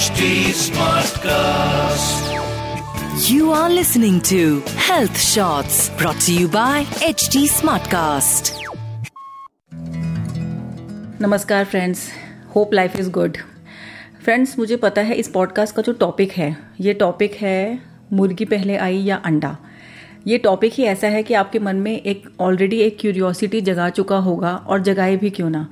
HD Smartcast. You are listening to Health Shots brought to you by HT Smartcast. नमस्कार friends hope life is good friends मुझे पता है इस podcast का जो टॉपिक है ये टॉपिक है मुर्गी पहले आई या अंडा ये टॉपिक ही ऐसा है कि आपके मन में एक ऑलरेडी एक क्यूरियोसिटी जगा चुका होगा और जगाए भी क्यों ना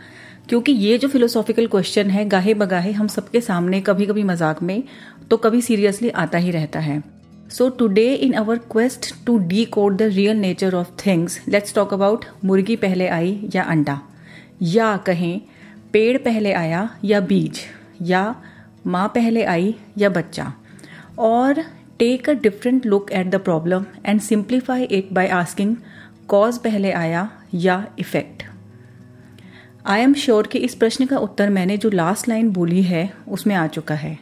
क्योंकि ये जो फिलोसॉफिकल क्वेश्चन है, गाहे बगाहे हम सबके सामने कभी कभी मज़ाक में तो कभी सीरियसली आता ही रहता है। So today in our quest to decode the real nature of things let's talk about मुर्गी पहले आई या अंडा? या कहें, पेड़ पहले आया या बीज? या माँ पहले आई या बच्चा? और take a different look at the problem and simplify it by asking cause पहले आया या इफ़ेक्ट आई एम श्योर कि इस प्रश्न का उत्तर मैंने जो लास्ट लाइन बोली है, उसमें आ चुका है।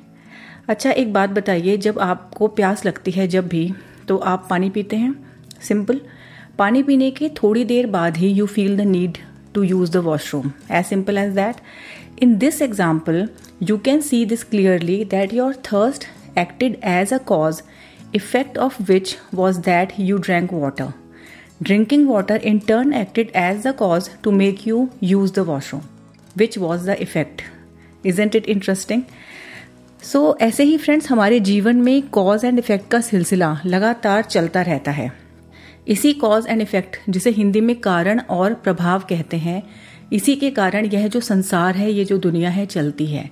अच्छा एक बात बताइए, जब आपको प्यास लगती है जब भी तो आप पानी पीते हैं? सिंपल पानी पीने के थोड़ी देर बाद ही you feel the need to use the washroom as simple as that in this example you can see this clearly that your thirst acted as a cause effect of which was that you drank water. Drinking water in turn acted as the cause to make you use the washroom, which was the effect. Isn't it interesting? So so, ऐसे ही friends हमारे जीवन में cause and effect का सिलसिला लगातार चलता रहता है इसी कॉज एंड इफ़ेक्ट जिसे हिंदी में कारण और प्रभाव कहते हैं इसी के कारण यह जो संसार है ये जो दुनिया है चलती है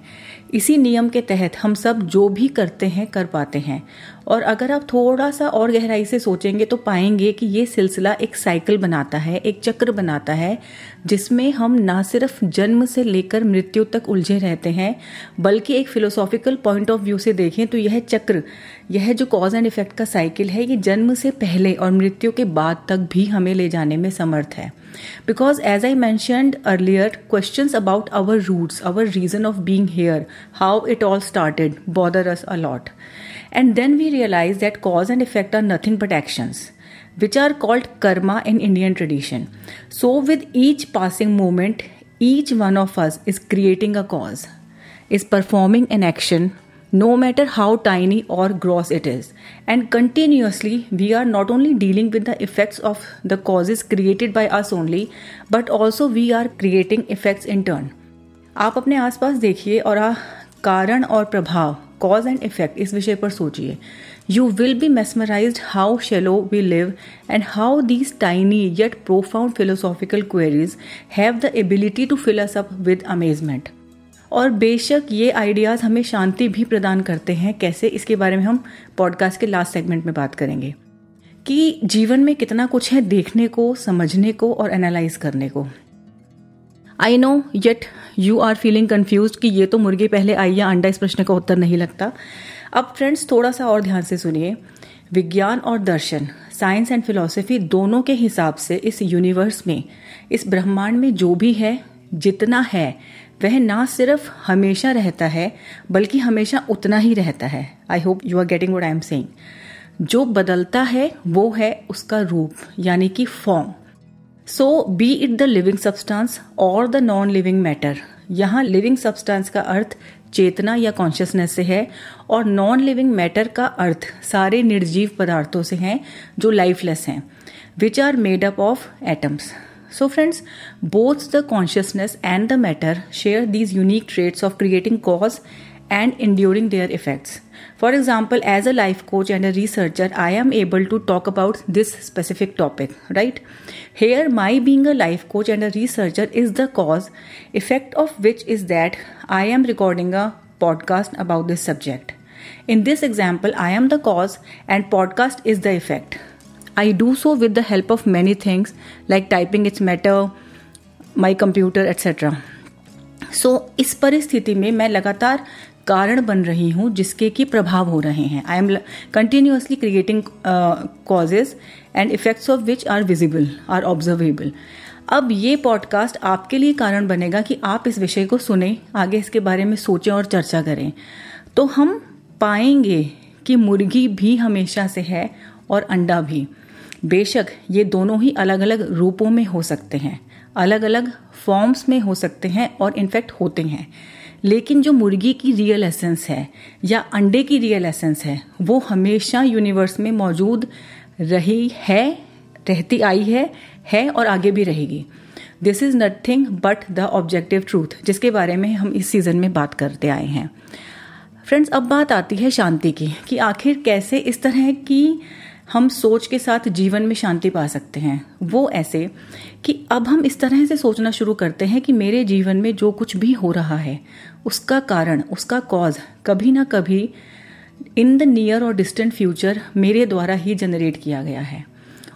इसी नियम के तहत हम सब जो भी करते हैं कर पाते हैं और अगर आप थोड़ा सा और गहराई से सोचेंगे तो पाएँगे कि ये सिलसिला एक साइकिल बनाता है, एक चक्र बनाता है, जिसमें हम ना सिर्फ़ जन्म से लेकर मृत्यु तक उलझे रहते हैं, बल्कि एक फिलोसॉफिकल पॉइंट ऑफ़ व्यू से देखें तो यह चक्र, यह जो कॉज एंड इफ़ेक्ट का साइकिल है, ये जन्म से पहले और मृत्यु के बाद तक भी हमें ले जाने में समर्थ है। Because as I mentioned earlier question about our roots our reason of being here how it all started bother us a lot And then we realize that cause and effect are nothing but actions, which are called karma in Indian tradition. So, with each passing moment, each one of us is creating a cause, is performing an action, no matter how tiny or gross it is. And continuously, we are not only dealing with the effects of the causes created by us only, but also we are creating effects in turn. आप अपने आसपास देखिए और कारण और प्रभाव cause and effect इस विषय पर सोचिए। You will be mesmerise how shallow we live and how these tiny yet profound philosophical queries have the ability to fill us up with amazement और बेशक ये आइडियाज़ हमें शांति भी प्रदान करते हैं। कैसे? इसके बारे में हम पॉडकास्ट के लास्ट सेगमेंट में बात करेंगे। कि जीवन में कितना कुछ है देखने को, समझने को और एनालाइज करने को। I know yet you are feeling confuse कि ये तो मुर्गी पहले आई या अंडा इस प्रश्न का उत्तर नहीं लगता। अब फ्रेंड्स थोड़ा सा और ध्यान से सुनिए। विज्ञान और दर्शन साइंस एंड फिलोसफी दोनों के हिसाब से इस यूनिवर्स में, इस ब्रह्मांड में जो भी है, जितना है, वह ना सिर्फ़ हमेशा रहता है, बल्कि हमेशा उतना ही रहता है। I hope you are getting what I am saying जो बदलता है, वो है उसका रूप, यानी कि form so be it the living substance और द नॉन लिविंग मैटर यहाँ लिविंग सब्सटेंस का अर्थ चेतना या कॉन्शियसनेस से है और नॉन लिविंग मैटर का अर्थ सारे निर्जीव पदार्थों से है जो लाइफलेस हैं which are made up of atoms so friends both the consciousness and the matter share these unique traits of creating cause and enduring their effects For example, as a life coach and a researcher, I am able to talk about this specific topic, right? Here, my being a life coach and a researcher is the cause, effect of which is that I am recording a podcast about this subject. In this example, I am the cause and podcast is the effect. I do so with the help of many things like typing its matter, my computer, etc. So so, इस परिस्थिति में मैं लगातार कारण बन रही हूँ, जिसके की प्रभाव हो रहे हैं। I am continuously creating causes and effects of which are visible are observable अब ये पॉडकास्ट आपके लिए कारण बनेगा कि आप इस विषय को सुने, आगे इसके बारे में सोचें और चर्चा करें। तो हम पाएँगे कि मुर्गी भी हमेशा से है और अंडा भी। बेशक ये दोनों ही अलग अलग रूपों में हो सकते हैं अलग अलग फॉर्म्स में हो सकते हैं और इनफैक्ट होते हैं। लेकिन जो मुर्गी की रियल एसेंस है या अंडे की रियल एसेंस है, वो हमेशा यूनिवर्स में मौजूद रही है, रहती आई है है और आगे भी रहेगी। This is nothing but the objective truth जिसके बारे में हम इस सीज़न में बात करते आए हैं। फ्रेंड्स अब बात आती है शांति की, कि आखिर कैसे इस तरह की हम सोच के साथ जीवन में शांति पा सकते हैं। वो ऐसे कि अब हम इस तरह से सोचना शुरू करते हैं कि मेरे जीवन में जो कुछ भी हो रहा है, उसका कारण, उसका कॉज कभी ना कभी इन द नियर और डिस्टेंट फ्यूचर मेरे द्वारा ही जनरेट किया गया है।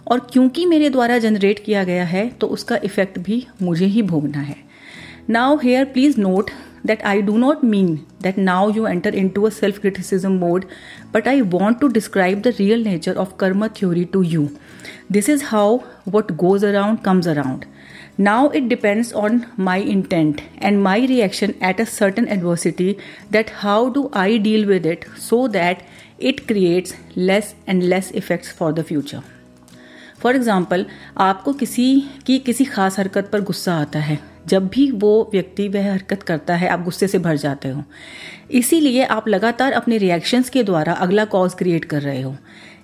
और क्योंकि मेरे द्वारा जनरेट किया गया है तो उसका इफ़ेक्ट भी मुझे ही भोगना है। Now here please note that I do not mean that now you enter into a self criticism mode, but I want to describe the real nature of karma theory to you. This is how what goes around comes around. Now it depends on my intent and my reaction at a certain adversity that how do I deal with it so that it creates less and less effects for the future. For example आपको किसी की किसी खास हरकत पर गुस्सा आता है जब भी वो व्यक्ति वह हरकत करता है, आप गुस्से से भर जाते हो। इसीलिए आप लगातार अपने रिएक्शंस के द्वारा अगला कॉज क्रिएट कर रहे हो।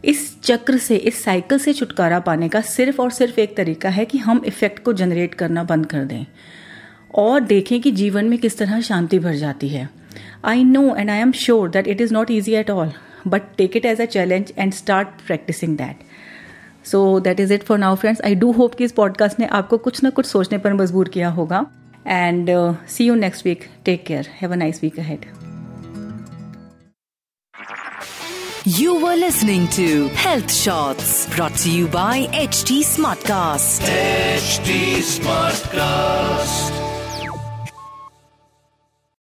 इस चक्र से, इस साइकिल से छुटकारा पाने का सिर्फ़ और सिर्फ़ एक तरीका है कि हम इफ़ेक्ट को जनरेट करना बंद कर दें। और देखें कि जीवन में किस तरह शांति भर जाती है। I know and I am sure that it is not easy at all but take it as a challenge and start practising that so that is it for now friends I do hope कि इस podcast ने आपको कुछ ना कुछ सोचने पर मजबूर किया होगा। And see you next week take care have a nice week ahead You were listening to Health Shots, brought to you by HT Smartcast. HT Smartcast.